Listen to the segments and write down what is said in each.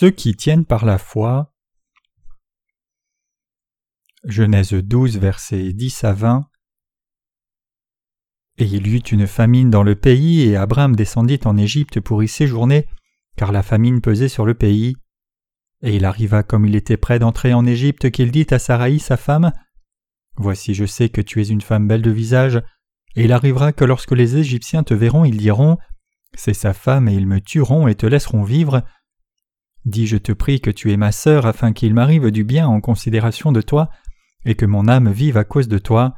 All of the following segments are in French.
Ceux qui tiennent par la foi. Genèse 12, versets 10 à 20. Et il y eut une famine dans le pays, et Abraham descendit en Égypte pour y séjourner, car la famine pesait sur le pays. Et il arriva comme il était près d'entrer en Égypte qu'il dit à Saraï sa femme Voici je sais que tu es une femme belle de visage, et il arrivera que lorsque les Égyptiens te verront, ils diront C'est sa femme, et ils me tueront et te laisseront vivre. Dis je te prie que tu es ma sœur, afin qu'il m'arrive du bien en considération de toi, et que mon âme vive à cause de toi.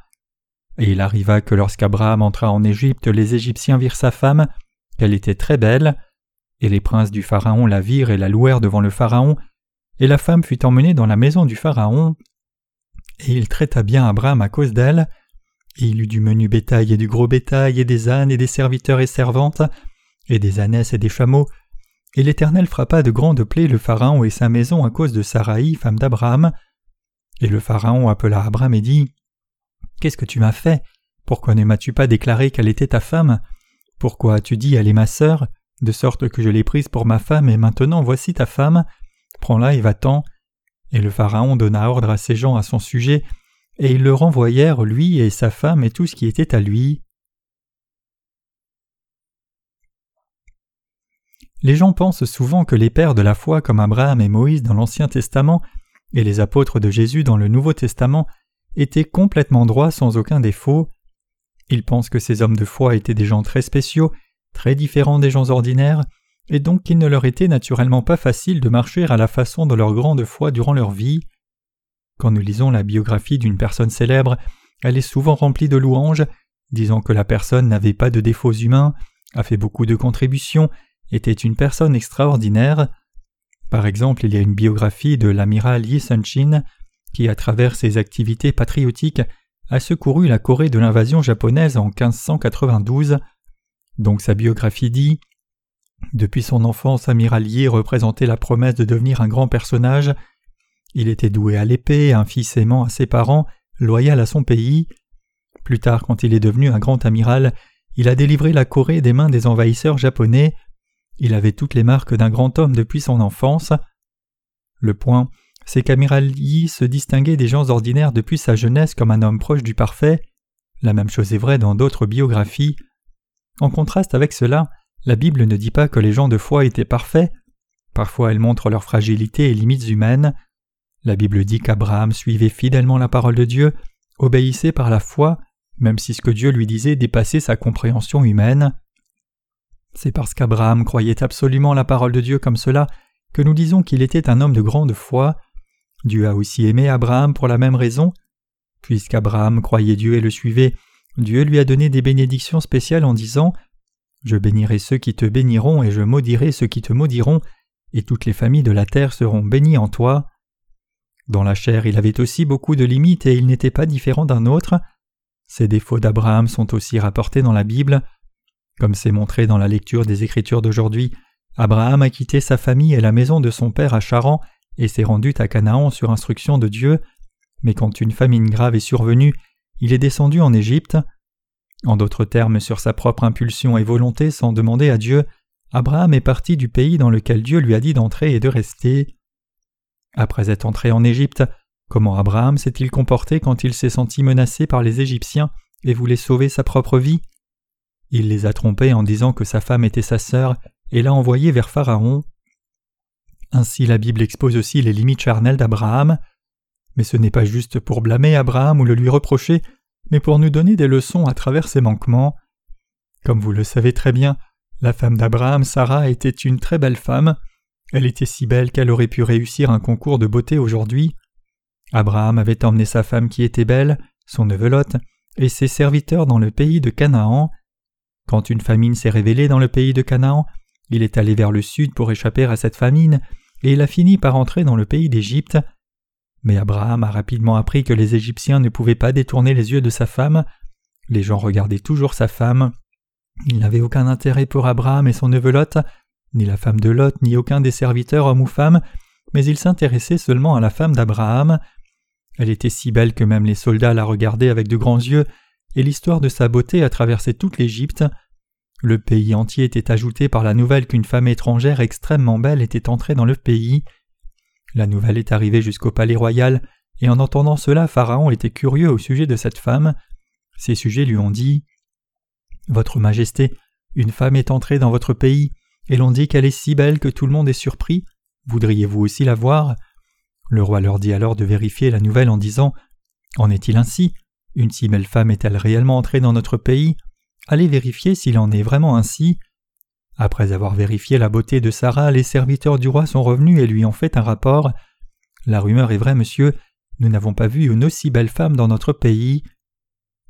Et il arriva que lorsqu'Abraham entra en Égypte, les Égyptiens virent sa femme, qu'elle était très belle, et les princes du Pharaon la virent et la louèrent devant le Pharaon, et la femme fut emmenée dans la maison du Pharaon, et il traita bien Abraham à cause d'elle, et il eut du menu bétail et du gros bétail, et des ânes et des serviteurs et servantes, et des ânesses et des chameaux, et l'Éternel frappa de grandes plaies le Pharaon et sa maison à cause de Saraï, femme d'Abraham. Et le Pharaon appela Abraham et dit Qu'est-ce que tu m'as fait? Pourquoi ne m'as-tu pas déclaré qu'elle était ta femme? Pourquoi as-tu dit Elle est ma sœur? De sorte que je l'ai prise pour ma femme, et maintenant voici ta femme Prends-la et va-t'en. Et le Pharaon donna ordre à ses gens à son sujet, et ils le renvoyèrent, lui et sa femme et tout ce qui était à lui. Les gens pensent souvent que les pères de la foi comme Abraham et Moïse dans l'Ancien Testament et les apôtres de Jésus dans le Nouveau Testament étaient complètement droits sans aucun défaut. Ils pensent que ces hommes de foi étaient des gens très spéciaux, très différents des gens ordinaires, et donc qu'il ne leur était naturellement pas facile de marcher à la façon de leur grande foi durant leur vie. Quand nous lisons la biographie d'une personne célèbre, elle est souvent remplie de louanges, disant que la personne n'avait pas de défauts humains, a fait beaucoup de contributions, était une personne extraordinaire. Par exemple, il y a une biographie de l'amiral Yi Sun-shin qui, à travers ses activités patriotiques, a secouru la Corée de l'invasion japonaise en 1592. Donc sa biographie dit Depuis son enfance, Amiral Yi représentait la promesse de devenir un grand personnage. Il était doué à l'épée, un fils aimant à ses parents, loyal à son pays. Plus tard, quand il est devenu un grand amiral, il a délivré la Corée des mains des envahisseurs japonais. Il avait toutes les marques d'un grand homme depuis son enfance. Le point, c'est qu'Amiral Yi se distinguait des gens ordinaires depuis sa jeunesse comme un homme proche du parfait. La même chose est vraie dans d'autres biographies. En contraste avec cela, la Bible ne dit pas que les gens de foi étaient parfaits. Parfois elle montre leur fragilité et limites humaines. La Bible dit qu'Abraham suivait fidèlement la parole de Dieu, obéissait par la foi, même si ce que Dieu lui disait dépassait sa compréhension humaine. C'est parce qu'Abraham croyait absolument la parole de Dieu comme cela que nous disons qu'il était un homme de grande foi. Dieu a aussi aimé Abraham pour la même raison. Puisqu'Abraham croyait Dieu et le suivait, Dieu lui a donné des bénédictions spéciales en disant Je bénirai ceux qui te béniront et je maudirai ceux qui te maudiront, et toutes les familles de la terre seront bénies en toi. Dans la chair, il avait aussi beaucoup de limites et il n'était pas différent d'un autre. Ces défauts d'Abraham sont aussi rapportés dans la Bible. Comme c'est montré dans la lecture des Écritures d'aujourd'hui, Abraham a quitté sa famille et la maison de son père à Charan et s'est rendu à Canaan sur instruction de Dieu, mais quand une famine grave est survenue, il est descendu en Égypte. En d'autres termes, sur sa propre impulsion et volonté sans demander à Dieu, Abraham est parti du pays dans lequel Dieu lui a dit d'entrer et de rester. Après être entré en Égypte, comment Abraham s'est-il comporté quand il s'est senti menacé par les Égyptiens et voulait sauver sa propre vie? Il les a trompés en disant que sa femme était sa sœur et l'a envoyé vers Pharaon. Ainsi la Bible expose aussi les limites charnelles d'Abraham. Mais ce n'est pas juste pour blâmer Abraham ou le lui reprocher, mais pour nous donner des leçons à travers ses manquements. Comme vous le savez très bien, la femme d'Abraham, Sarah, était une très belle femme. Elle était si belle qu'elle aurait pu réussir un concours de beauté aujourd'hui. Abraham avait emmené sa femme qui était belle, son neveu et ses serviteurs dans le pays de Canaan. Quand une famine s'est révélée dans le pays de Canaan, il est allé vers le sud pour échapper à cette famine, et il a fini par entrer dans le pays d'Égypte. Mais Abraham a rapidement appris que les Égyptiens ne pouvaient pas détourner les yeux de sa femme. Les gens regardaient toujours sa femme. Il n'avait aucun intérêt pour Abraham et son neveu Lot, ni la femme de Lot, ni aucun des serviteurs hommes ou femmes, mais il s'intéressait seulement à la femme d'Abraham. Elle était si belle que même les soldats la regardaient avec de grands yeux, et l'histoire de sa beauté a traversé toute l'Égypte. Le pays entier était ajouté par la nouvelle qu'une femme étrangère extrêmement belle était entrée dans le pays. La nouvelle est arrivée jusqu'au palais royal, et en entendant cela, Pharaon était curieux au sujet de cette femme. Ses sujets lui ont dit Votre Majesté, une femme est entrée dans votre pays, et l'on dit qu'elle est si belle que tout le monde est surpris. Voudriez-vous aussi la voir? Le roi leur dit alors de vérifier la nouvelle en disant En est-il ainsi? Une si belle femme est-elle réellement entrée dans notre pays? Allez vérifier s'il en est vraiment ainsi. Après avoir vérifié la beauté de Sarah, les serviteurs du roi sont revenus et lui ont fait un rapport. La rumeur est vraie, monsieur, nous n'avons pas vu une aussi belle femme dans notre pays.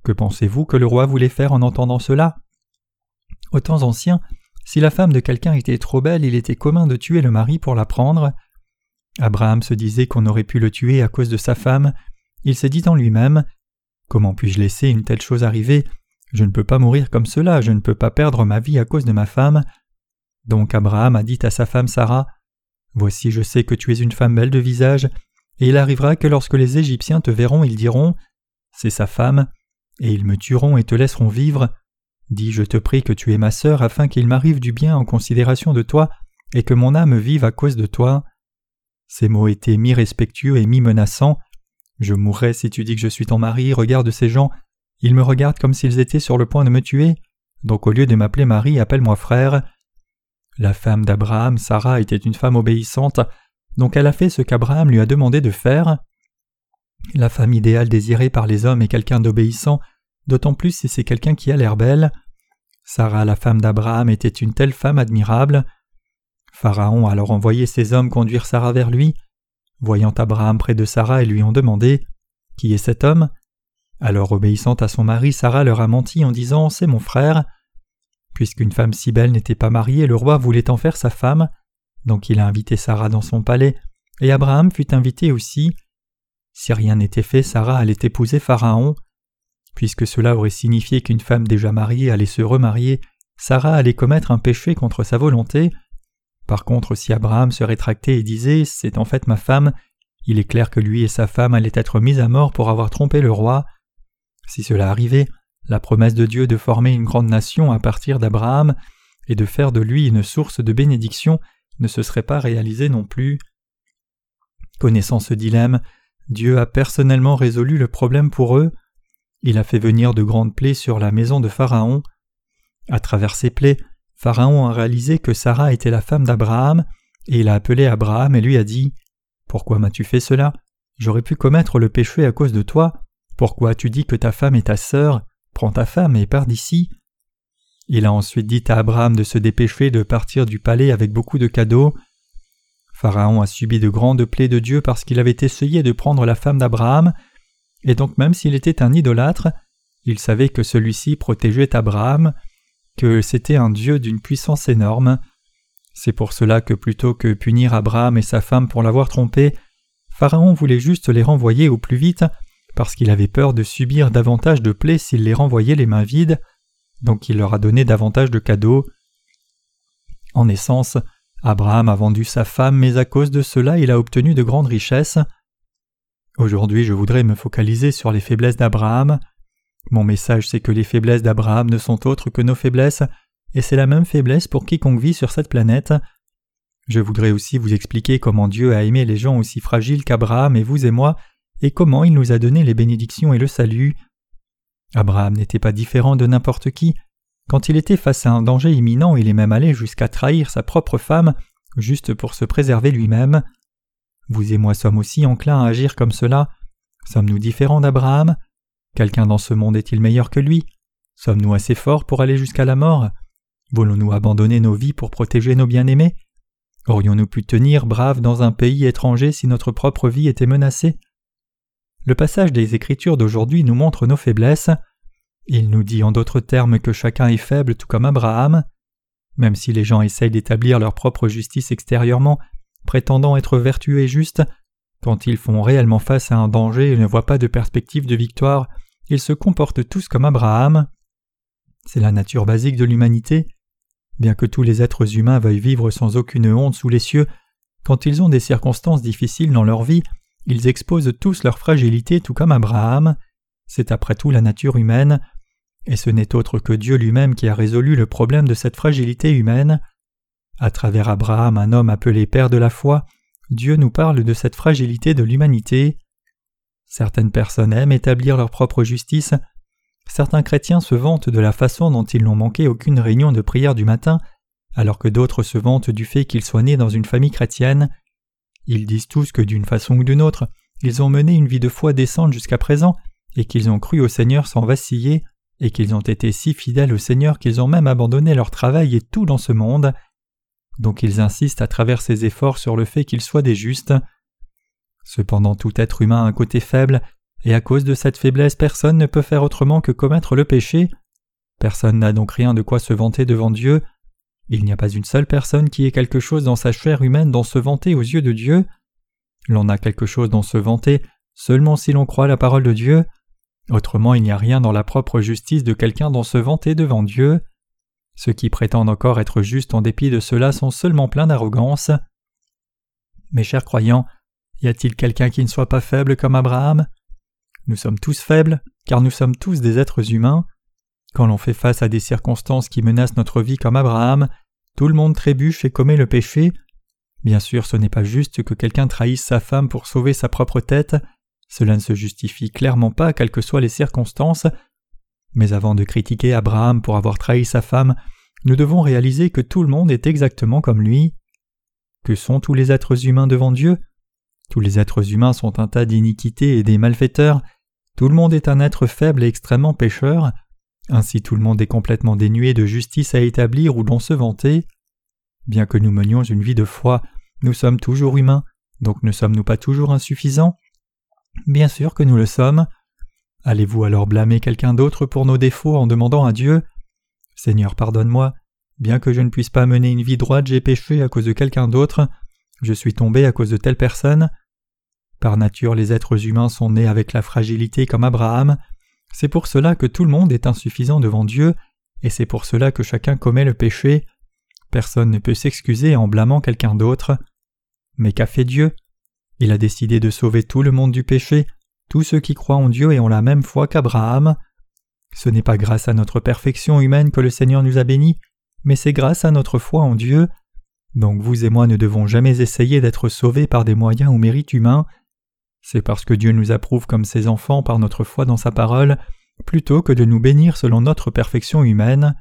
Que pensez-vous que le roi voulait faire en entendant cela? Aux temps anciens, si la femme de quelqu'un était trop belle, il était commun de tuer le mari pour la prendre. Abraham se disait qu'on aurait pu le tuer à cause de sa femme. Il s'est dit en lui-même Comment puis-je laisser une telle chose arriver? Je ne peux pas mourir comme cela, je ne peux pas perdre ma vie à cause de ma femme. Donc Abraham a dit à sa femme Sarah Voici, je sais que tu es une femme belle de visage, et il arrivera que lorsque les Égyptiens te verront, ils diront C'est sa femme, et ils me tueront et te laisseront vivre. Dis, je te prie que tu es ma sœur, afin qu'il m'arrive du bien en considération de toi, et que mon âme vive à cause de toi. Ces mots étaient mi-respectueux et mi-menaçants. Je mourrai si tu dis que je suis ton mari, regarde ces gens, ils me regardent comme s'ils étaient sur le point de me tuer, donc au lieu de m'appeler mari, appelle-moi frère. La femme d'Abraham, Sarah, était une femme obéissante, donc elle a fait ce qu'Abraham lui a demandé de faire. La femme idéale désirée par les hommes est quelqu'un d'obéissant, d'autant plus si c'est quelqu'un qui a l'air belle. Sarah, la femme d'Abraham, était une telle femme admirable. Pharaon a alors envoyé ses hommes conduire Sarah vers lui. Voyant Abraham près de Sarah, ils lui ont demandé Qui est cet homme? Alors, obéissant à son mari, Sarah leur a menti en disant C'est mon frère. Puisqu'une femme si belle n'était pas mariée, le roi voulait en faire sa femme. Donc il a invité Sarah dans son palais, et Abraham fut invité aussi. Si rien n'était fait, Sarah allait épouser Pharaon. Puisque cela aurait signifié qu'une femme déjà mariée allait se remarier, Sarah allait commettre un péché contre sa volonté. Par contre, si Abraham se rétractait et disait C'est en fait ma femme, il est clair que lui et sa femme allaient être mis à mort pour avoir trompé le roi. Si cela arrivait, la promesse de Dieu de former une grande nation à partir d'Abraham et de faire de lui une source de bénédiction ne se serait pas réalisé non plus. Connaissant ce dilemme, Dieu a personnellement résolu le problème pour eux. Il a fait venir de grandes plaies sur la maison de Pharaon. À travers ces plaies, Pharaon a réalisé que Sarah était la femme d'Abraham, et il a appelé Abraham et lui a dit Pourquoi m'as-tu fait cela? J'aurais pu commettre le péché à cause de toi. Pourquoi as-tu dit que ta femme est ta sœur Prends ta femme et pars d'ici? Il a ensuite dit à Abraham de se dépêcher de partir du palais avec beaucoup de cadeaux. Pharaon a subi de grandes plaies de Dieu parce qu'il avait essayé de prendre la femme d'Abraham, et donc même s'il était un idolâtre, il savait que celui-ci protégeait Abraham, que c'était un Dieu d'une puissance énorme. C'est pour cela que plutôt que punir Abraham et sa femme pour l'avoir trompé, Pharaon voulait juste les renvoyer au plus vite, parce qu'il avait peur de subir davantage de plaies s'il les renvoyait les mains vides donc il leur a donné davantage de cadeaux. En essence, Abraham a vendu sa femme, mais à cause de cela il a obtenu de grandes richesses. Aujourd'hui je voudrais me focaliser sur les faiblesses d'Abraham. Mon message c'est que les faiblesses d'Abraham ne sont autres que nos faiblesses, et c'est la même faiblesse pour quiconque vit sur cette planète. Je voudrais aussi vous expliquer comment Dieu a aimé les gens aussi fragiles qu'Abraham et vous et moi, et comment il nous a donné les bénédictions et le salut. Abraham n'était pas différent de n'importe qui. Quand il était face à un danger imminent, il est même allé jusqu'à trahir sa propre femme, juste pour se préserver lui-même. Vous et moi sommes aussi enclins à agir comme cela. Sommes-nous différents d'Abraham? Quelqu'un dans ce monde est-il meilleur que lui? Sommes-nous assez forts pour aller jusqu'à la mort? Voulons-nous abandonner nos vies pour protéger nos bien-aimés? Aurions-nous pu tenir braves dans un pays étranger si notre propre vie était menacée? Le passage des Écritures d'aujourd'hui nous montre nos faiblesses. Il nous dit en d'autres termes que chacun est faible tout comme Abraham. Même si les gens essayent d'établir leur propre justice extérieurement, prétendant être vertueux et justes, quand ils font réellement face à un danger et ne voient pas de perspective de victoire, ils se comportent tous comme Abraham. C'est la nature basique de l'humanité. Bien que tous les êtres humains veuillent vivre sans aucune honte sous les cieux, quand ils ont des circonstances difficiles dans leur vie, ils exposent tous leur fragilité tout comme Abraham. C'est après tout la nature humaine. et ce n'est autre que Dieu lui-même qui a résolu le problème de cette fragilité humaine. À travers Abraham, un homme appelé Père de la foi, Dieu nous parle de cette fragilité de l'humanité. Certaines personnes aiment établir leur propre justice, certains chrétiens se vantent de la façon dont ils n'ont manqué aucune réunion de prière du matin, alors que d'autres se vantent du fait qu'ils soient nés dans une famille chrétienne. Ils disent tous que d'une façon ou d'une autre, ils ont mené une vie de foi décente jusqu'à présent, et qu'ils ont cru au Seigneur sans vaciller, et qu'ils ont été si fidèles au Seigneur qu'ils ont même abandonné leur travail et tout dans ce monde. Donc ils insistent à travers ces efforts sur le fait qu'ils soient des justes. Cependant tout être humain a un côté faible, et à cause de cette faiblesse personne ne peut faire autrement que commettre le péché. Personne n'a donc rien de quoi se vanter devant Dieu. Il n'y a pas une seule personne qui ait quelque chose dans sa chair humaine dont se vanter aux yeux de Dieu. L'on a quelque chose dont se vanter seulement si l'on croit la parole de Dieu. Autrement il n'y a rien dans la propre justice de quelqu'un dont se vanter devant Dieu. Ceux qui prétendent encore être justes en dépit de cela sont seulement pleins d'arrogance. Mes chers croyants, y a-t-il quelqu'un qui ne soit pas faible comme Abraham? Nous sommes tous faibles, car nous sommes tous des êtres humains. Quand l'on fait face à des circonstances qui menacent notre vie comme Abraham, tout le monde trébuche et commet le péché. Bien sûr, ce n'est pas juste que quelqu'un trahisse sa femme pour sauver sa propre tête, cela ne se justifie clairement pas quelles que soient les circonstances, mais avant de critiquer Abraham pour avoir trahi sa femme, nous devons réaliser que tout le monde est exactement comme lui. Que sont tous les êtres humains devant Dieu? Tous les êtres humains sont un tas d'iniquités et des malfaiteurs, tout le monde est un être faible et extrêmement pécheur, ainsi tout le monde est complètement dénué de justice à établir ou d'en se vanter. Bien que nous menions une vie de foi, nous sommes toujours humains, donc ne sommes-nous pas toujours insuffisants? Bien sûr que nous le sommes. Allez-vous alors blâmer quelqu'un d'autre pour nos défauts en demandant à Dieu? Seigneur, pardonne-moi, bien que je ne puisse pas mener une vie droite, j'ai péché à cause de quelqu'un d'autre, je suis tombé à cause de telle personne. Par nature, les êtres humains sont nés avec la fragilité comme Abraham, c'est pour cela que tout le monde est insuffisant devant Dieu, et c'est pour cela que chacun commet le péché. Personne ne peut s'excuser en blâmant quelqu'un d'autre. Mais qu'a fait Dieu? Il a décidé de sauver tout le monde du péché, tous ceux qui croient en Dieu et ont la même foi qu'Abraham. Ce n'est pas grâce à notre perfection humaine que le Seigneur nous a bénis, mais c'est grâce à notre foi en Dieu. Donc vous et moi ne devons jamais essayer d'être sauvés par des moyens ou mérites humains. C'est parce que Dieu nous approuve comme ses enfants par notre foi dans sa parole, plutôt que de nous bénir selon notre perfection humaine.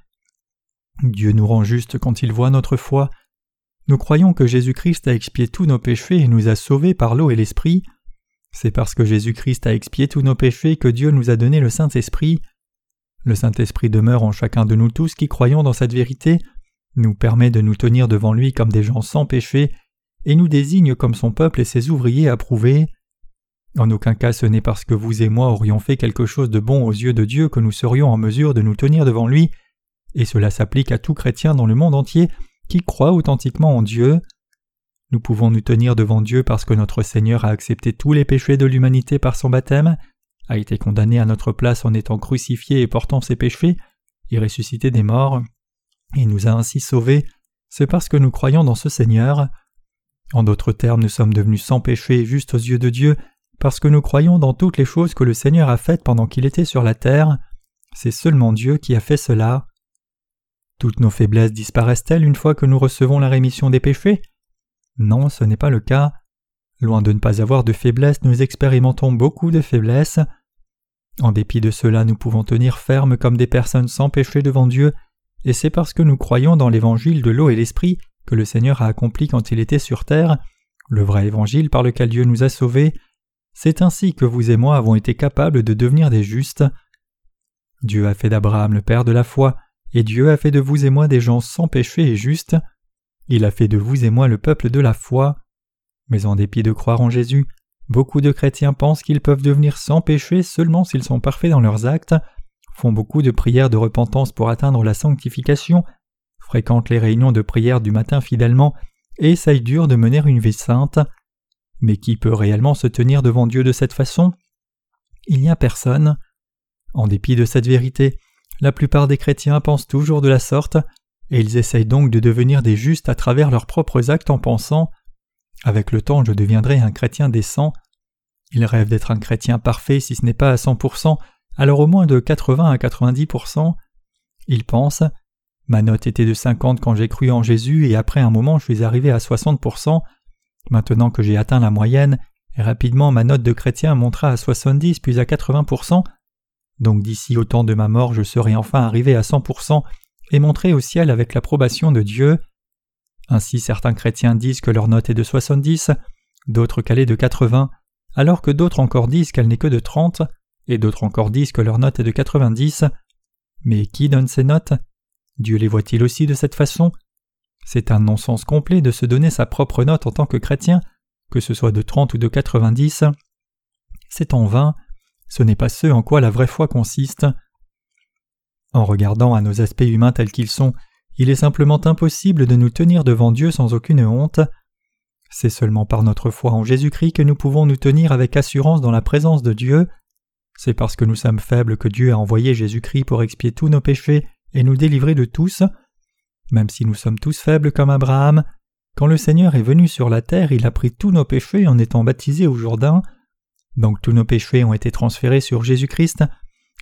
Dieu nous rend juste quand il voit notre foi, nous croyons que Jésus-Christ a expié tous nos péchés et nous a sauvés par l'eau et l'Esprit. C'est parce que Jésus-Christ a expié tous nos péchés que Dieu nous a donné le Saint-Esprit. Le Saint-Esprit demeure en chacun de nous tous qui croyons dans cette vérité, nous permet de nous tenir devant lui comme des gens sans péché, et nous désigne comme son peuple et ses ouvriers approuvés. En aucun cas ce n'est parce que vous et moi aurions fait quelque chose de bon aux yeux de Dieu que nous serions en mesure de nous tenir devant lui, et cela s'applique à tout chrétien dans le monde entier qui croit authentiquement en Dieu. Nous pouvons nous tenir devant Dieu parce que notre Seigneur a accepté tous les péchés de l'humanité par son baptême, a été condamné à notre place en étant crucifié et portant ses péchés, et ressuscité des morts, et nous a ainsi sauvés, c'est parce que nous croyons dans ce Seigneur. En d'autres termes, nous sommes devenus sans péché juste aux yeux de Dieu, parce que nous croyons dans toutes les choses que le Seigneur a faites pendant qu'il était sur la terre. C'est seulement Dieu qui a fait cela. Toutes nos faiblesses disparaissent-elles une fois que nous recevons la rémission des péchés? Non, ce n'est pas le cas. Loin de ne pas avoir de faiblesses, nous expérimentons beaucoup de faiblesses. En dépit de cela, nous pouvons tenir ferme comme des personnes sans péché devant Dieu, et c'est parce que nous croyons dans l'évangile de l'eau et l'esprit que le Seigneur a accompli quand il était sur terre, le vrai évangile par lequel Dieu nous a sauvés. C'est ainsi que vous et moi avons été capables de devenir des justes. Dieu a fait d'Abraham le père de la foi, et Dieu a fait de vous et moi des gens sans péché et justes. Il a fait de vous et moi le peuple de la foi. Mais en dépit de croire en Jésus, beaucoup de chrétiens pensent qu'ils peuvent devenir sans péché seulement s'ils sont parfaits dans leurs actes, font beaucoup de prières de repentance pour atteindre la sanctification, fréquentent les réunions de prière du matin fidèlement et essayent dur de mener une vie sainte. Mais qui peut réellement se tenir devant Dieu de cette façon? Il n'y a personne. En dépit de cette vérité, la plupart des chrétiens pensent toujours de la sorte, et ils essayent donc de devenir des justes à travers leurs propres actes en pensant Avec le temps je deviendrai un chrétien décent. Ils rêvent d'être un chrétien parfait si ce n'est pas à 100%, alors au moins de 80 à 90%. Il pense Ma note était de 50 quand j'ai cru en Jésus et après un moment je suis arrivé à 60%. Maintenant que j'ai atteint la moyenne, rapidement ma note de chrétien montera à 70 puis à 80%. Donc d'ici au temps de ma mort je serai enfin arrivé à 100% et montré au ciel avec l'approbation de Dieu. Ainsi certains chrétiens disent que leur note est de 70, d'autres qu'elle est de 80, alors que d'autres encore disent qu'elle n'est que de 30, et d'autres encore disent que leur note est de 90. Mais qui donne ces notes? Dieu les voit-il aussi de cette façon? C'est un non-sens complet de se donner sa propre note en tant que chrétien, que ce soit de 30 ou de 90. C'est en vain, ce n'est pas ce en quoi la vraie foi consiste. En regardant à nos aspects humains tels qu'ils sont, il est simplement impossible de nous tenir devant Dieu sans aucune honte. C'est seulement par notre foi en Jésus-Christ que nous pouvons nous tenir avec assurance dans la présence de Dieu. C'est parce que nous sommes faibles que Dieu a envoyé Jésus-Christ pour expier tous nos péchés et nous délivrer de tous. Même si nous sommes tous faibles comme Abraham, quand le Seigneur est venu sur la terre, il a pris tous nos péchés en étant baptisé au Jourdain. Donc tous nos péchés ont été transférés sur Jésus-Christ,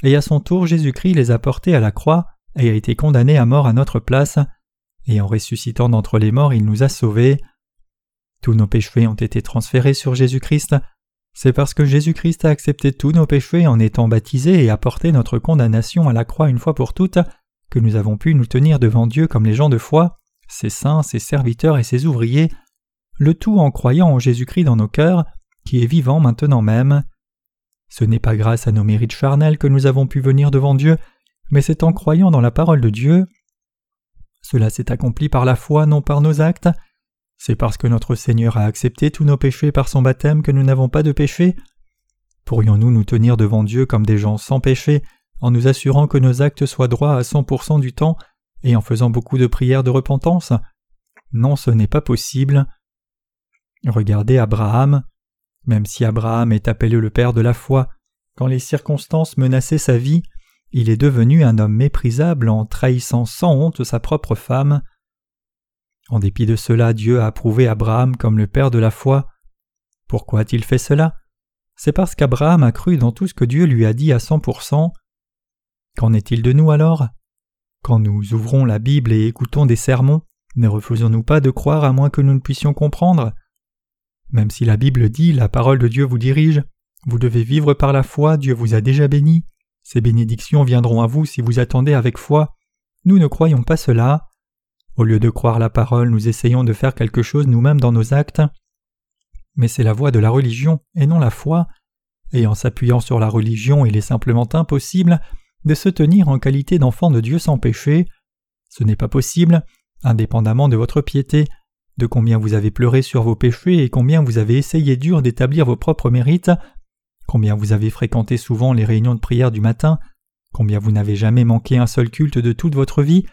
et à son tour Jésus-Christ les a portés à la croix et a été condamné à mort à notre place, et en ressuscitant d'entre les morts il nous a sauvés. Tous nos péchés ont été transférés sur Jésus-Christ, c'est parce que Jésus-Christ a accepté tous nos péchés en étant baptisé et a porté notre condamnation à la croix une fois pour toutes, que nous avons pu nous tenir devant Dieu comme les gens de foi, ses saints, ses serviteurs et ses ouvriers, le tout en croyant en Jésus-Christ dans nos cœurs, qui est vivant maintenant même. Ce n'est pas grâce à nos mérites charnels que nous avons pu venir devant Dieu, mais c'est en croyant dans la parole de Dieu. Cela s'est accompli par la foi, non par nos actes. C'est parce que notre Seigneur a accepté tous nos péchés par son baptême que nous n'avons pas de péché. Pourrions-nous nous tenir devant Dieu comme des gens sans péché, en nous assurant que nos actes soient droits à 100% du temps et en faisant beaucoup de prières de repentance? Non, ce n'est pas possible. Regardez Abraham. Même si Abraham est appelé le père de la foi, quand les circonstances menaçaient sa vie, il est devenu un homme méprisable en trahissant sans honte sa propre femme. En dépit de cela, Dieu a approuvé Abraham comme le père de la foi. Pourquoi a-t-il fait cela? C'est parce qu'Abraham a cru dans tout ce que Dieu lui a dit à cent pour cent. Qu'en est-il de nous alors? Quand nous ouvrons la Bible et écoutons des sermons, ne refusons-nous pas de croire à moins que nous ne puissions comprendre? Même si la Bible dit la parole de Dieu vous dirige, vous devez vivre par la foi, Dieu vous a déjà béni, ces bénédictions viendront à vous si vous attendez avec foi. Nous ne croyons pas cela. Au lieu de croire la parole, nous essayons de faire quelque chose nous-mêmes dans nos actes. Mais c'est la voie de la religion et non la foi, et en s'appuyant sur la religion, il est simplement impossible de se tenir en qualité d'enfant de Dieu sans péché. Ce n'est pas possible, indépendamment de votre piété, de combien vous avez pleuré sur vos péchés et combien vous avez essayé dur d'établir vos propres mérites, combien vous avez fréquenté souvent les réunions de prière du matin, combien vous n'avez jamais manqué un seul culte de toute votre vie,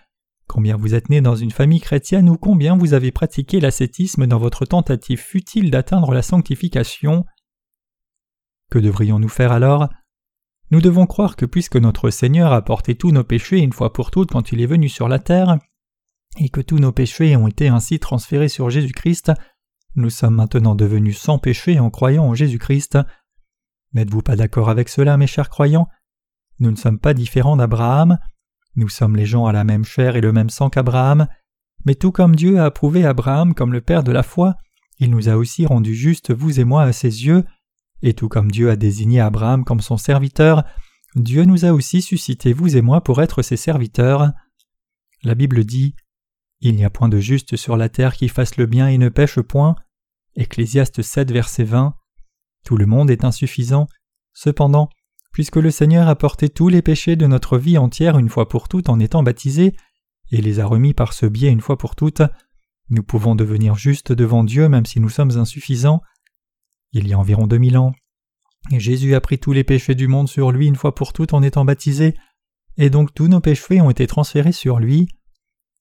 combien vous êtes né dans une famille chrétienne ou combien vous avez pratiqué l'ascétisme dans votre tentative futile d'atteindre la sanctification. Que devrions-nous faire alors? Nous devons croire que puisque notre Seigneur a porté tous nos péchés une fois pour toutes quand il est venu sur la terre, et que tous nos péchés ont été ainsi transférés sur Jésus-Christ, nous sommes maintenant devenus sans péché en croyant en Jésus-Christ. N'êtes-vous pas d'accord avec cela, mes chers croyants? Nous ne sommes pas différents d'Abraham, nous sommes les gens à la même chair et le même sang qu'Abraham, mais tout comme Dieu a approuvé Abraham comme le père de la foi, il nous a aussi rendus justes, vous et moi, à ses yeux, et tout comme Dieu a désigné Abraham comme son serviteur, Dieu nous a aussi suscité, vous et moi, pour être ses serviteurs. La Bible dit Il n'y a point de juste sur la terre qui fasse le bien et ne pêche point. Ecclésiaste 7, verset 20. Tout le monde est insuffisant. Cependant, puisque le Seigneur a porté tous les péchés de notre vie entière une fois pour toutes en étant baptisé, et les a remis par ce biais une fois pour toutes, nous pouvons devenir justes devant Dieu même si nous sommes insuffisants il y a environ deux mille ans. Jésus a pris tous les péchés du monde sur lui une fois pour toutes en étant baptisé, et donc tous nos péchés ont été transférés sur lui.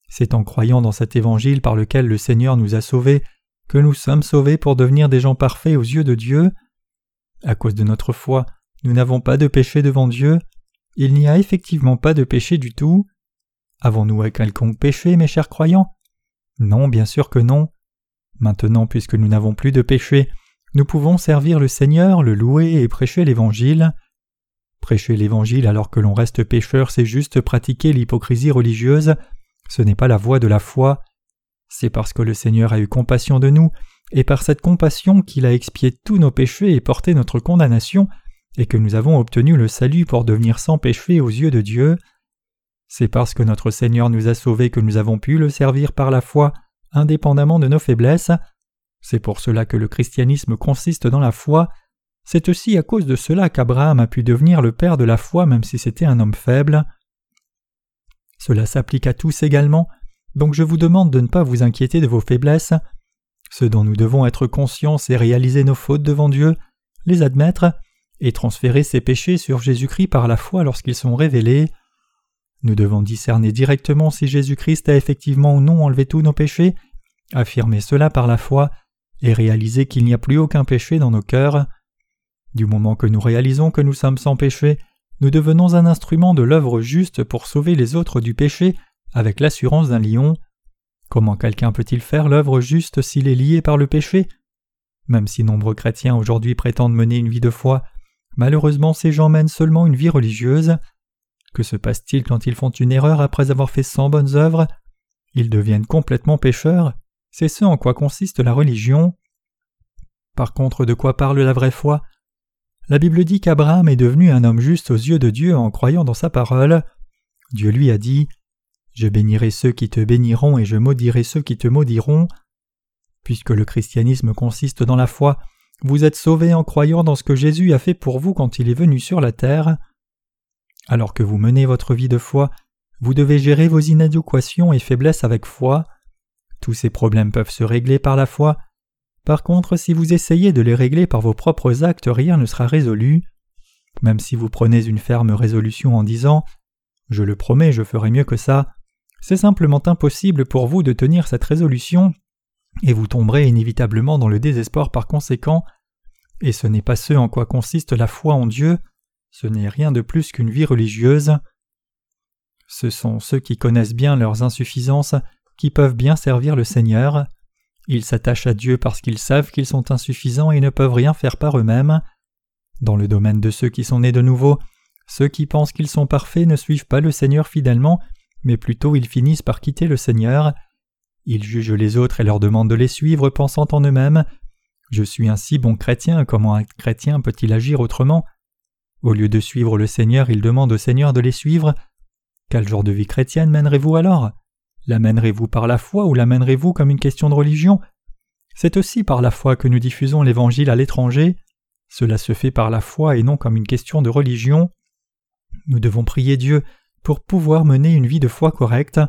C'est en croyant dans cet évangile par lequel le Seigneur nous a sauvés que nous sommes sauvés pour devenir des gens parfaits aux yeux de Dieu. À cause de notre foi, nous n'avons pas de péché devant Dieu. Il n'y a effectivement pas de péché du tout. Avons-nous un quelconque péché, mes chers croyants? Non, bien sûr que non. Maintenant, puisque nous n'avons plus de péché, nous pouvons servir le Seigneur, le louer et prêcher l'Évangile. Prêcher l'Évangile alors que l'on reste pécheur, c'est juste pratiquer l'hypocrisie religieuse, ce n'est pas la voie de la foi. C'est parce que le Seigneur a eu compassion de nous, et par cette compassion qu'il a expié tous nos péchés et porté notre condamnation, et que nous avons obtenu le salut pour devenir sans péché aux yeux de Dieu. C'est parce que notre Seigneur nous a sauvés que nous avons pu le servir par la foi, indépendamment de nos faiblesses. C'est pour cela que le christianisme consiste dans la foi. C'est aussi à cause de cela qu'Abraham a pu devenir le père de la foi même si c'était un homme faible. Cela s'applique à tous également, donc je vous demande de ne pas vous inquiéter de vos faiblesses. Ce dont nous devons être conscients, c'est réaliser nos fautes devant Dieu, les admettre, et transférer ces péchés sur Jésus-Christ par la foi lorsqu'ils sont révélés. Nous devons discerner directement si Jésus-Christ a effectivement ou non enlevé tous nos péchés, affirmer cela par la foi, et réaliser qu'il n'y a plus aucun péché dans nos cœurs. Du moment que nous réalisons que nous sommes sans péché, nous devenons un instrument de l'œuvre juste pour sauver les autres du péché avec l'assurance d'un lion. Comment quelqu'un peut-il faire l'œuvre juste s'il est lié par le péché? Même si nombreux chrétiens aujourd'hui prétendent mener une vie de foi, malheureusement ces gens mènent seulement une vie religieuse. Que se passe-t-il quand ils font une erreur après avoir fait cent bonnes œuvres? Ils deviennent complètement pécheurs. C'est ce en quoi consiste la religion. Par contre, de quoi parle la vraie foi? La Bible dit qu'Abraham est devenu un homme juste aux yeux de Dieu en croyant dans sa parole. Dieu lui a dit Je bénirai ceux qui te béniront et je maudirai ceux qui te maudiront. Puisque le christianisme consiste dans la foi, vous êtes sauvés en croyant dans ce que Jésus a fait pour vous quand il est venu sur la terre. Alors que vous menez votre vie de foi, vous devez gérer vos inadéquations et faiblesses avec foi. Tous ces problèmes peuvent se régler par la foi. Par contre, si vous essayez de les régler par vos propres actes, rien ne sera résolu. Même si vous prenez une ferme résolution en disant Je le promets, je ferai mieux que ça, c'est simplement impossible pour vous de tenir cette résolution, et vous tomberez inévitablement dans le désespoir par conséquent, et ce n'est pas ce en quoi consiste la foi en Dieu, ce n'est rien de plus qu'une vie religieuse. Ce sont ceux qui connaissent bien leurs insuffisances qui peuvent bien servir le Seigneur. Ils s'attachent à Dieu parce qu'ils savent qu'ils sont insuffisants et ne peuvent rien faire par eux-mêmes. Dans le domaine de ceux qui sont nés de nouveau, ceux qui pensent qu'ils sont parfaits ne suivent pas le Seigneur fidèlement, mais plutôt ils finissent par quitter le Seigneur. Ils jugent les autres et leur demandent de les suivre pensant en eux-mêmes Je suis un si bon chrétien, comment un chrétien peut-il agir autrement? Au lieu de suivre le Seigneur, il demande au Seigneur de les suivre. Quel genre de vie chrétienne mènerez-vous alors? La mènerez-vous par la foi ou la mènerez-vous comme une question de religion? C'est aussi par la foi que nous diffusons l'Évangile à l'étranger. Cela se fait par la foi et non comme une question de religion. Nous devons prier Dieu pour pouvoir mener une vie de foi correcte.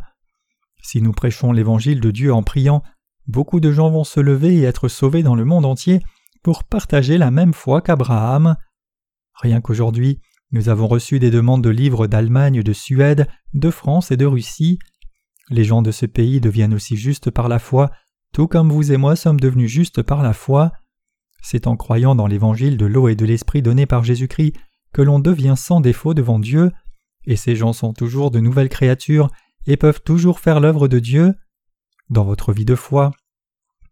Si nous prêchons l'Évangile de Dieu en priant, beaucoup de gens vont se lever et être sauvés dans le monde entier pour partager la même foi qu'Abraham. Rien qu'aujourd'hui, nous avons reçu des demandes de livres d'Allemagne, de Suède, de France et de Russie. Les gens de ce pays deviennent aussi justes par la foi, tout comme vous et moi sommes devenus justes par la foi. C'est en croyant dans l'évangile de l'eau et de l'esprit donné par Jésus-Christ que l'on devient sans défaut devant Dieu, et ces gens sont toujours de nouvelles créatures et peuvent toujours faire l'œuvre de Dieu. Dans votre vie de foi,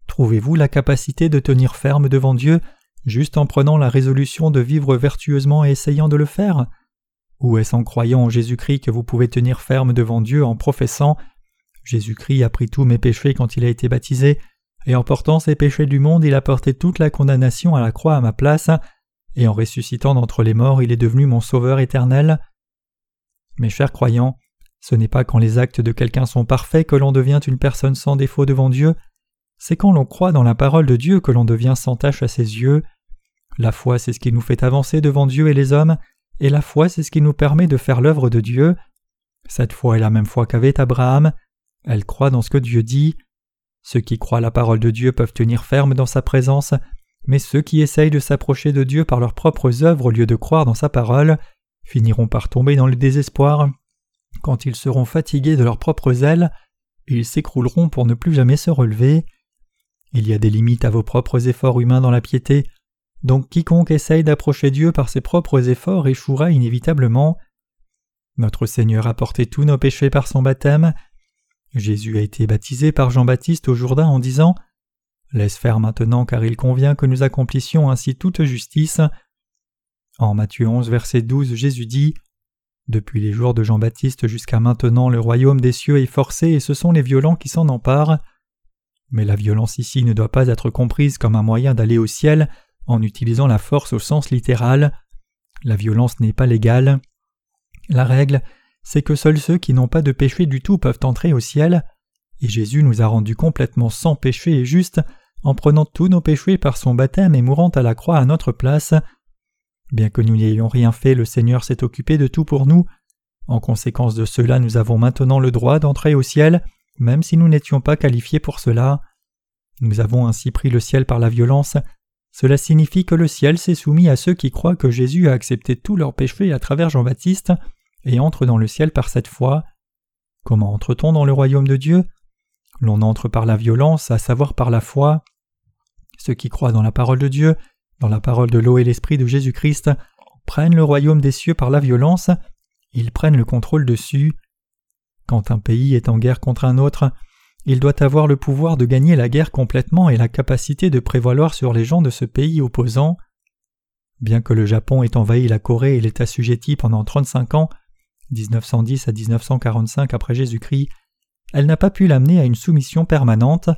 trouvez-vous la capacité de tenir ferme devant Dieu juste en prenant la résolution de vivre vertueusement et essayant de le faire? Ou est-ce en croyant en Jésus-Christ que vous pouvez tenir ferme devant Dieu en professant Jésus-Christ a pris tous mes péchés quand il a été baptisé, et en portant ces péchés du monde, il a porté toute la condamnation à la croix à ma place, et en ressuscitant d'entre les morts, il est devenu mon Sauveur éternel. Mes chers croyants, ce n'est pas quand les actes de quelqu'un sont parfaits que l'on devient une personne sans défaut devant Dieu, c'est quand l'on croit dans la parole de Dieu que l'on devient sans tache à ses yeux. La foi, c'est ce qui nous fait avancer devant Dieu et les hommes, et la foi, c'est ce qui nous permet de faire l'œuvre de Dieu. Cette foi est la même foi qu'avait Abraham. Elle croit dans ce que Dieu dit. Ceux qui croient la parole de Dieu peuvent tenir ferme dans sa présence, mais ceux qui essayent de s'approcher de Dieu par leurs propres œuvres au lieu de croire dans sa parole finiront par tomber dans le désespoir. Quand ils seront fatigués de leurs propres ailes, ils s'écrouleront pour ne plus jamais se relever. Il y a des limites à vos propres efforts humains dans la piété, donc quiconque essaye d'approcher Dieu par ses propres efforts échouera inévitablement. Notre Seigneur a porté tous nos péchés par son baptême. Jésus a été baptisé par Jean-Baptiste au Jourdain en disant Laisse faire maintenant car il convient que nous accomplissions ainsi toute justice. En Matthieu 11, verset 12, Jésus dit Depuis les jours de Jean-Baptiste jusqu'à maintenant, le royaume des cieux est forcé et ce sont les violents qui s'en emparent. Mais la violence ici ne doit pas être comprise comme un moyen d'aller au ciel en utilisant la force au sens littéral. La violence n'est pas légale. La règle, c'est que seuls ceux qui n'ont pas de péché du tout peuvent entrer au ciel, et Jésus nous a rendus complètement sans péché et justes en prenant tous nos péchés par son baptême et mourant à la croix à notre place. Bien que nous n'ayons rien fait, le Seigneur s'est occupé de tout pour nous. En conséquence de cela, nous avons maintenant le droit d'entrer au ciel, même si nous n'étions pas qualifiés pour cela. Nous avons ainsi pris le ciel par la violence. Cela signifie que le ciel s'est soumis à ceux qui croient que Jésus a accepté tous leurs péchés à travers Jean-Baptiste et entre dans le ciel par cette foi. Comment entre-t-on dans le royaume de Dieu? L'on entre par la violence, à savoir par la foi. Ceux qui croient dans la parole de Dieu, dans la parole de l'eau et l'esprit de Jésus-Christ, prennent le royaume des cieux par la violence, ils prennent le contrôle dessus. Quand un pays est en guerre contre un autre, il doit avoir le pouvoir de gagner la guerre complètement et la capacité de prévaloir sur les gens de ce pays opposant. Bien que le Japon ait envahi la Corée et l'ait assujetti pendant 35 ans, 1910 à 1945 après Jésus-Christ, elle n'a pas pu l'amener à une soumission permanente.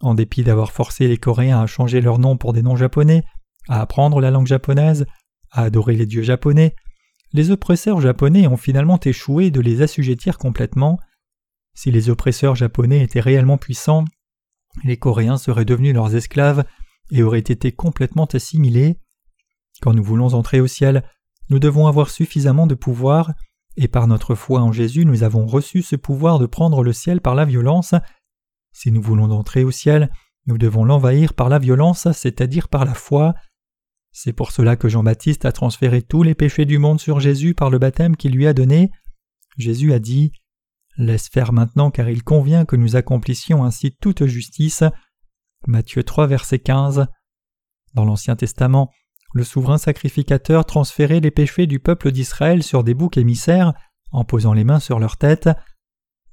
En dépit d'avoir forcé les Coréens à changer leur nom pour des noms japonais, à apprendre la langue japonaise, à adorer les dieux japonais, les oppresseurs japonais ont finalement échoué de les assujettir complètement. Si les oppresseurs japonais étaient réellement puissants, les Coréens seraient devenus leurs esclaves et auraient été complètement assimilés. Quand nous voulons entrer au ciel, nous devons avoir suffisamment de pouvoir et par notre foi en Jésus nous avons reçu ce pouvoir de prendre le ciel par la violence. Si nous voulons entrer au ciel, nous devons l'envahir par la violence, c'est-à-dire par la foi. C'est pour cela que Jean-Baptiste a transféré tous les péchés du monde sur Jésus par le baptême qu'il lui a donné. Jésus a dit Laisse faire maintenant car il convient que nous accomplissions ainsi toute justice. Matthieu 3 verset 15. Dans l'Ancien Testament, le souverain sacrificateur transférait les péchés du peuple d'Israël sur des boucs émissaires en posant les mains sur leur tête.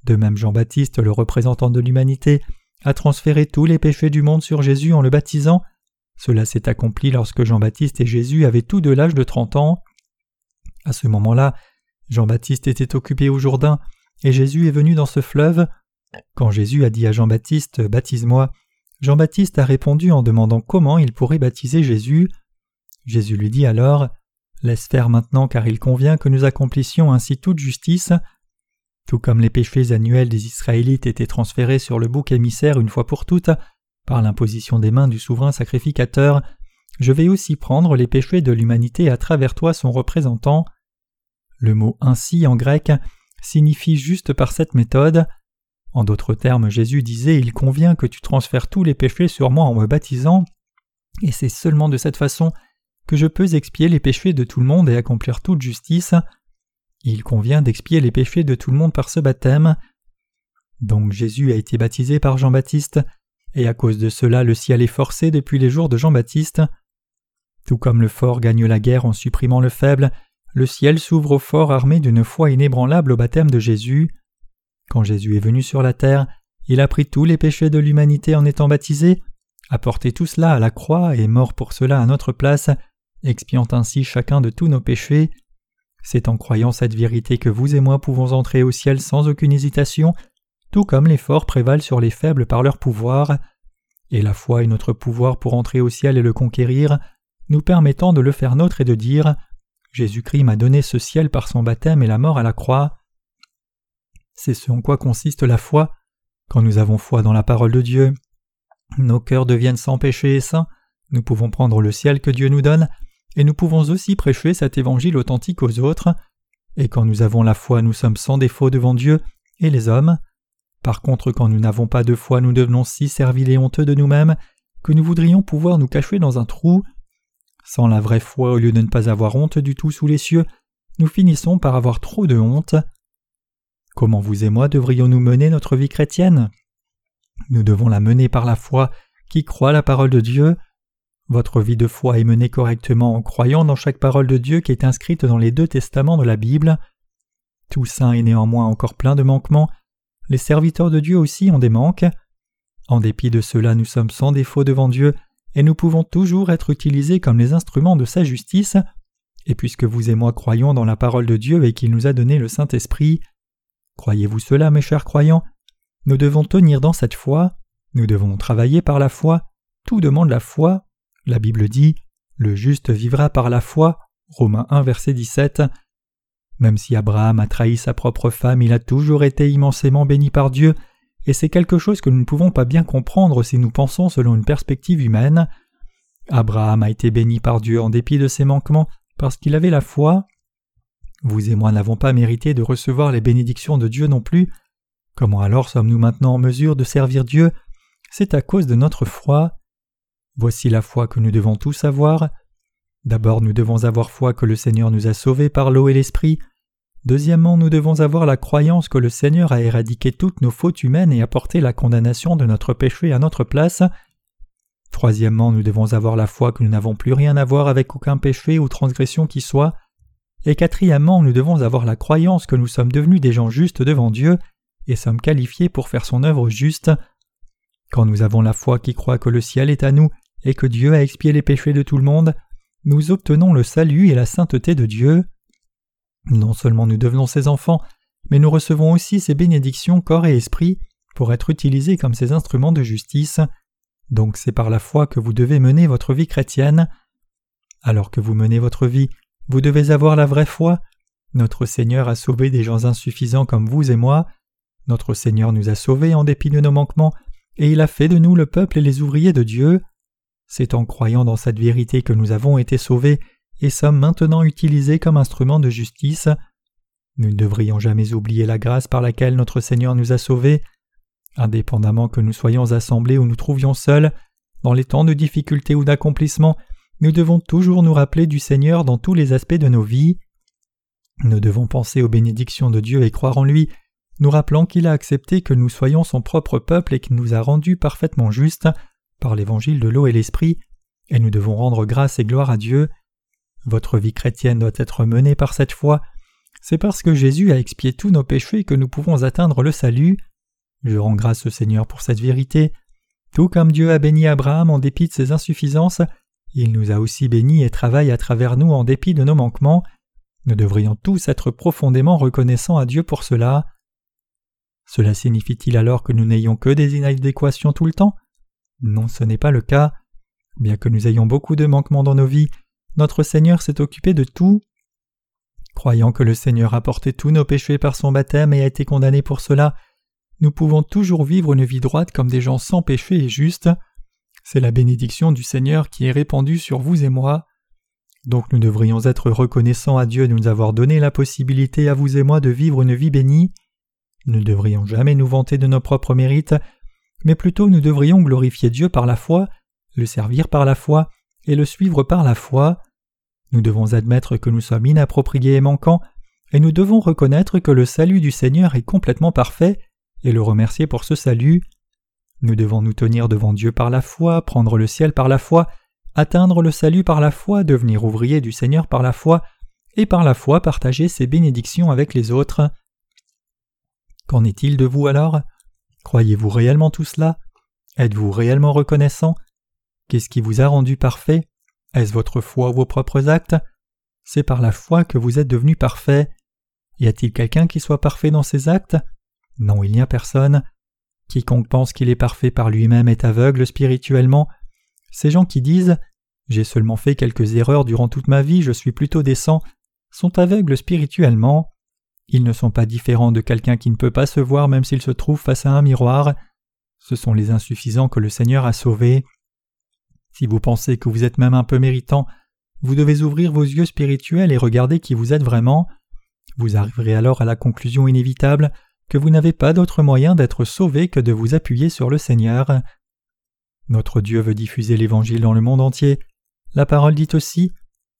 De même Jean-Baptiste, le représentant de l'humanité, a transféré tous les péchés du monde sur Jésus en le baptisant. Cela s'est accompli lorsque Jean-Baptiste et Jésus avaient tous deux l'âge de trente ans. À ce moment-là, Jean-Baptiste était occupé au Jourdain, et Jésus est venu dans ce fleuve. Quand Jésus a dit à Jean-Baptiste Baptise-moi, Jean-Baptiste a répondu en demandant comment il pourrait baptiser Jésus. Jésus lui dit alors Laisse faire maintenant car il convient que nous accomplissions ainsi toute justice. Tout comme les péchés annuels des Israélites étaient transférés sur le bouc émissaire une fois pour toutes, par l'imposition des mains du souverain sacrificateur, je vais aussi prendre les péchés de l'humanité à travers toi son représentant. Le mot ainsi en grec signifie juste par cette méthode. En d'autres termes, Jésus disait Il convient que tu transfères tous les péchés sur moi en me baptisant, et c'est seulement de cette façon que je peux expier les péchés de tout le monde et accomplir toute justice. Il convient d'expier les péchés de tout le monde par ce baptême. Donc Jésus a été baptisé par Jean-Baptiste, et à cause de cela le ciel est forcé depuis les jours de Jean-Baptiste. Tout comme le fort gagne la guerre en supprimant le faible, le ciel s'ouvre au fort armé d'une foi inébranlable au baptême de Jésus. Quand Jésus est venu sur la terre, il a pris tous les péchés de l'humanité en étant baptisé, a porté tout cela à la croix et est mort pour cela à notre place, expiant ainsi chacun de tous nos péchés. C'est en croyant cette vérité que vous et moi pouvons entrer au ciel sans aucune hésitation, tout comme les forts prévalent sur les faibles par leur pouvoir. Et la foi est notre pouvoir pour entrer au ciel et le conquérir, nous permettant de le faire nôtre et de dire Jésus-Christ m'a donné ce ciel par son baptême et la mort à la croix. C'est ce en quoi consiste la foi. Quand nous avons foi dans la parole de Dieu, nos cœurs deviennent sans péché et saints, nous pouvons prendre le ciel que Dieu nous donne, et nous pouvons aussi prêcher cet évangile authentique aux autres, et quand nous avons la foi nous sommes sans défaut devant Dieu et les hommes. Par contre quand nous n'avons pas de foi nous devenons si serviles et honteux de nous-mêmes que nous voudrions pouvoir nous cacher dans un trou. Sans la vraie foi au lieu de ne pas avoir honte du tout sous les cieux, nous finissons par avoir trop de honte. Comment vous et moi devrions-nous mener notre vie chrétienne? Nous devons la mener par la foi qui croit la parole de Dieu. Votre vie de foi est menée correctement en croyant dans chaque parole de Dieu qui est inscrite dans les deux testaments de la Bible. Tout saint est néanmoins encore plein de manquements. Les serviteurs de Dieu aussi ont des manques. En dépit de cela, nous sommes sans défaut devant Dieu, et nous pouvons toujours être utilisés comme les instruments de sa justice, et puisque vous et moi croyons dans la parole de Dieu et qu'il nous a donné le Saint-Esprit. Croyez-vous cela, mes chers croyants? Nous devons tenir dans cette foi, nous devons travailler par la foi, tout demande la foi. La Bible dit Le juste vivra par la foi. Romains 1, verset 17. Même si Abraham a trahi sa propre femme, il a toujours été immensément béni par Dieu, et c'est quelque chose que nous ne pouvons pas bien comprendre si nous pensons selon une perspective humaine. Abraham a été béni par Dieu en dépit de ses manquements, parce qu'il avait la foi. Vous et moi n'avons pas mérité de recevoir les bénédictions de Dieu non plus. Comment alors sommes-nous maintenant en mesure de servir Dieu? C'est à cause de notre foi. Voici la foi que nous devons tous avoir. D'abord nous devons avoir foi que le Seigneur nous a sauvés par l'eau et l'Esprit. Deuxièmement, nous devons avoir la croyance que le Seigneur a éradiqué toutes nos fautes humaines et apporté la condamnation de notre péché à notre place. Troisièmement, nous devons avoir la foi que nous n'avons plus rien à voir avec aucun péché ou transgression qui soit. Et quatrièmement, nous devons avoir la croyance que nous sommes devenus des gens justes devant Dieu et sommes qualifiés pour faire son œuvre juste. Quand nous avons la foi qui croit que le ciel est à nous et que Dieu a expié les péchés de tout le monde, nous obtenons le salut et la sainteté de Dieu. Non seulement nous devenons ses enfants, mais nous recevons aussi ses bénédictions corps et esprit pour être utilisés comme ses instruments de justice. Donc c'est par la foi que vous devez mener votre vie chrétienne. Alors que vous menez votre vie, vous devez avoir la vraie foi. Notre Seigneur a sauvé des gens insuffisants comme vous et moi. Notre Seigneur nous a sauvés en dépit de nos manquements, et il a fait de nous le peuple et les ouvriers de Dieu. C'est en croyant dans cette vérité que nous avons été sauvés et sommes maintenant utilisés comme instruments de justice. Nous ne devrions jamais oublier la grâce par laquelle notre Seigneur nous a sauvés. Indépendamment que nous soyons assemblés ou nous trouvions seuls, dans les temps de difficulté ou d'accomplissement, nous devons toujours nous rappeler du Seigneur dans tous les aspects de nos vies. Nous devons penser aux bénédictions de Dieu et croire en lui, nous rappelant qu'il a accepté que nous soyons son propre peuple et qu'il nous a rendus parfaitement justes par l'évangile de l'eau et l'esprit, et nous devons rendre grâce et gloire à Dieu. Votre vie chrétienne doit être menée par cette foi. C'est parce que Jésus a expié tous nos péchés que nous pouvons atteindre le salut. Je rends grâce au Seigneur pour cette vérité. Tout comme Dieu a béni Abraham en dépit de ses insuffisances, il nous a aussi bénis et travaille à travers nous en dépit de nos manquements. Nous devrions tous être profondément reconnaissants à Dieu pour cela. Cela signifie-t-il alors que nous n'ayons que des inadéquations tout le temps? Non, ce n'est pas le cas. Bien que nous ayons beaucoup de manquements dans nos vies, notre Seigneur s'est occupé de tout. Croyant que le Seigneur a porté tous nos péchés par son baptême et a été condamné pour cela, nous pouvons toujours vivre une vie droite comme des gens sans péché et justes. C'est la bénédiction du Seigneur qui est répandue sur vous et moi. Donc nous devrions être reconnaissants à Dieu de nous avoir donné la possibilité à vous et moi de vivre une vie bénie. Nous ne devrions jamais nous vanter de nos propres mérites, mais plutôt nous devrions glorifier Dieu par la foi, le servir par la foi et le suivre par la foi. Nous devons admettre que nous sommes inappropriés et manquants, et nous devons reconnaître que le salut du Seigneur est complètement parfait et le remercier pour ce salut. Nous devons nous tenir devant Dieu par la foi, prendre le ciel par la foi, atteindre le salut par la foi, devenir ouvrier du Seigneur par la foi, et par la foi partager ses bénédictions avec les autres. Qu'en est-il de vous alors? Croyez-vous réellement tout cela? Êtes-vous réellement reconnaissant? Qu'est-ce qui vous a rendu parfait? Est-ce votre foi ou vos propres actes? C'est par la foi que vous êtes devenu parfait. Y a-t-il quelqu'un qui soit parfait dans ses actes? Non, il n'y a personne. Quiconque pense qu'il est parfait par lui-même est aveugle spirituellement. Ces gens qui disent J'ai seulement fait quelques erreurs durant toute ma vie, je suis plutôt décent, sont aveugles spirituellement. Ils ne sont pas différents de quelqu'un qui ne peut pas se voir même s'il se trouve face à un miroir. Ce sont les insuffisants que le Seigneur a sauvés. Si vous pensez que vous êtes même un peu méritant, vous devez ouvrir vos yeux spirituels et regarder qui vous êtes vraiment. Vous arriverez alors à la conclusion inévitable que vous n'avez pas d'autre moyen d'être sauvé que de vous appuyer sur le Seigneur. Notre Dieu veut diffuser l'Évangile dans le monde entier. La parole dit aussi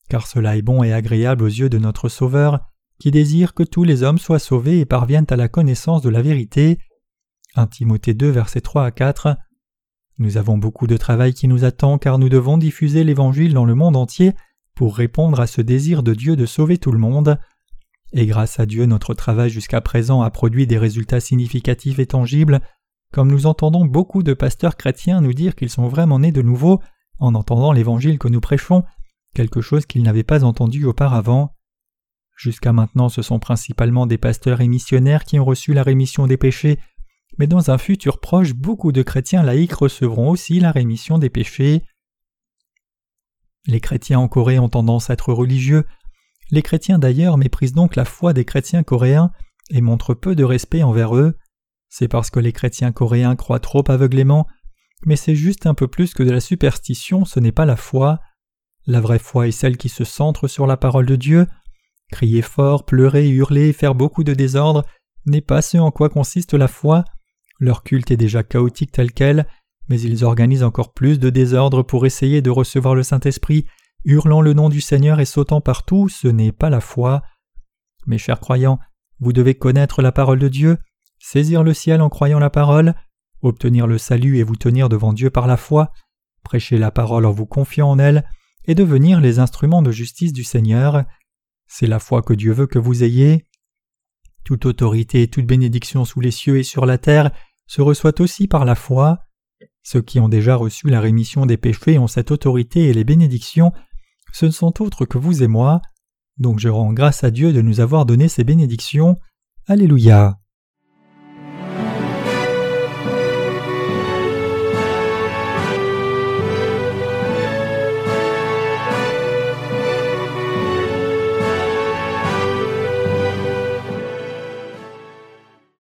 Car cela est bon et agréable aux yeux de notre Sauveur, qui désire que tous les hommes soient sauvés et parviennent à la connaissance de la vérité. 1 Timothée 2, versets 3 à 4. Nous avons beaucoup de travail qui nous attend car nous devons diffuser l'Évangile dans le monde entier pour répondre à ce désir de Dieu de sauver tout le monde. Et grâce à Dieu, notre travail jusqu'à présent a produit des résultats significatifs et tangibles, comme nous entendons beaucoup de pasteurs chrétiens nous dire qu'ils sont vraiment nés de nouveau en entendant l'évangile que nous prêchons, quelque chose qu'ils n'avaient pas entendu auparavant. Jusqu'à maintenant ce sont principalement des pasteurs et missionnaires qui ont reçu la rémission des péchés, mais dans un futur proche beaucoup de chrétiens laïcs recevront aussi la rémission des péchés. Les chrétiens en Corée ont tendance à être religieux, les chrétiens d'ailleurs méprisent donc la foi des chrétiens coréens et montrent peu de respect envers eux. C'est parce que les chrétiens coréens croient trop aveuglément, mais c'est juste un peu plus que de la superstition, ce n'est pas la foi. La vraie foi est celle qui se centre sur la parole de Dieu. Crier fort, pleurer, hurler, faire beaucoup de désordre n'est pas ce en quoi consiste la foi. Leur culte est déjà chaotique tel quel, mais ils organisent encore plus de désordre pour essayer de recevoir le Saint-Esprit, hurlant le nom du Seigneur et sautant partout, ce n'est pas la foi. Mes chers croyants, vous devez connaître la parole de Dieu, saisir le ciel en croyant la parole, obtenir le salut et vous tenir devant Dieu par la foi, prêcher la parole en vous confiant en elle, et devenir les instruments de justice du Seigneur. C'est la foi que Dieu veut que vous ayez. Toute autorité et toute bénédiction sous les cieux et sur la terre se reçoit aussi par la foi. Ceux qui ont déjà reçu la rémission des péchés ont cette autorité et les bénédictions. Ce ne sont autres que vous et moi. Donc je rends grâce à Dieu de nous avoir donné ces bénédictions. Alléluia.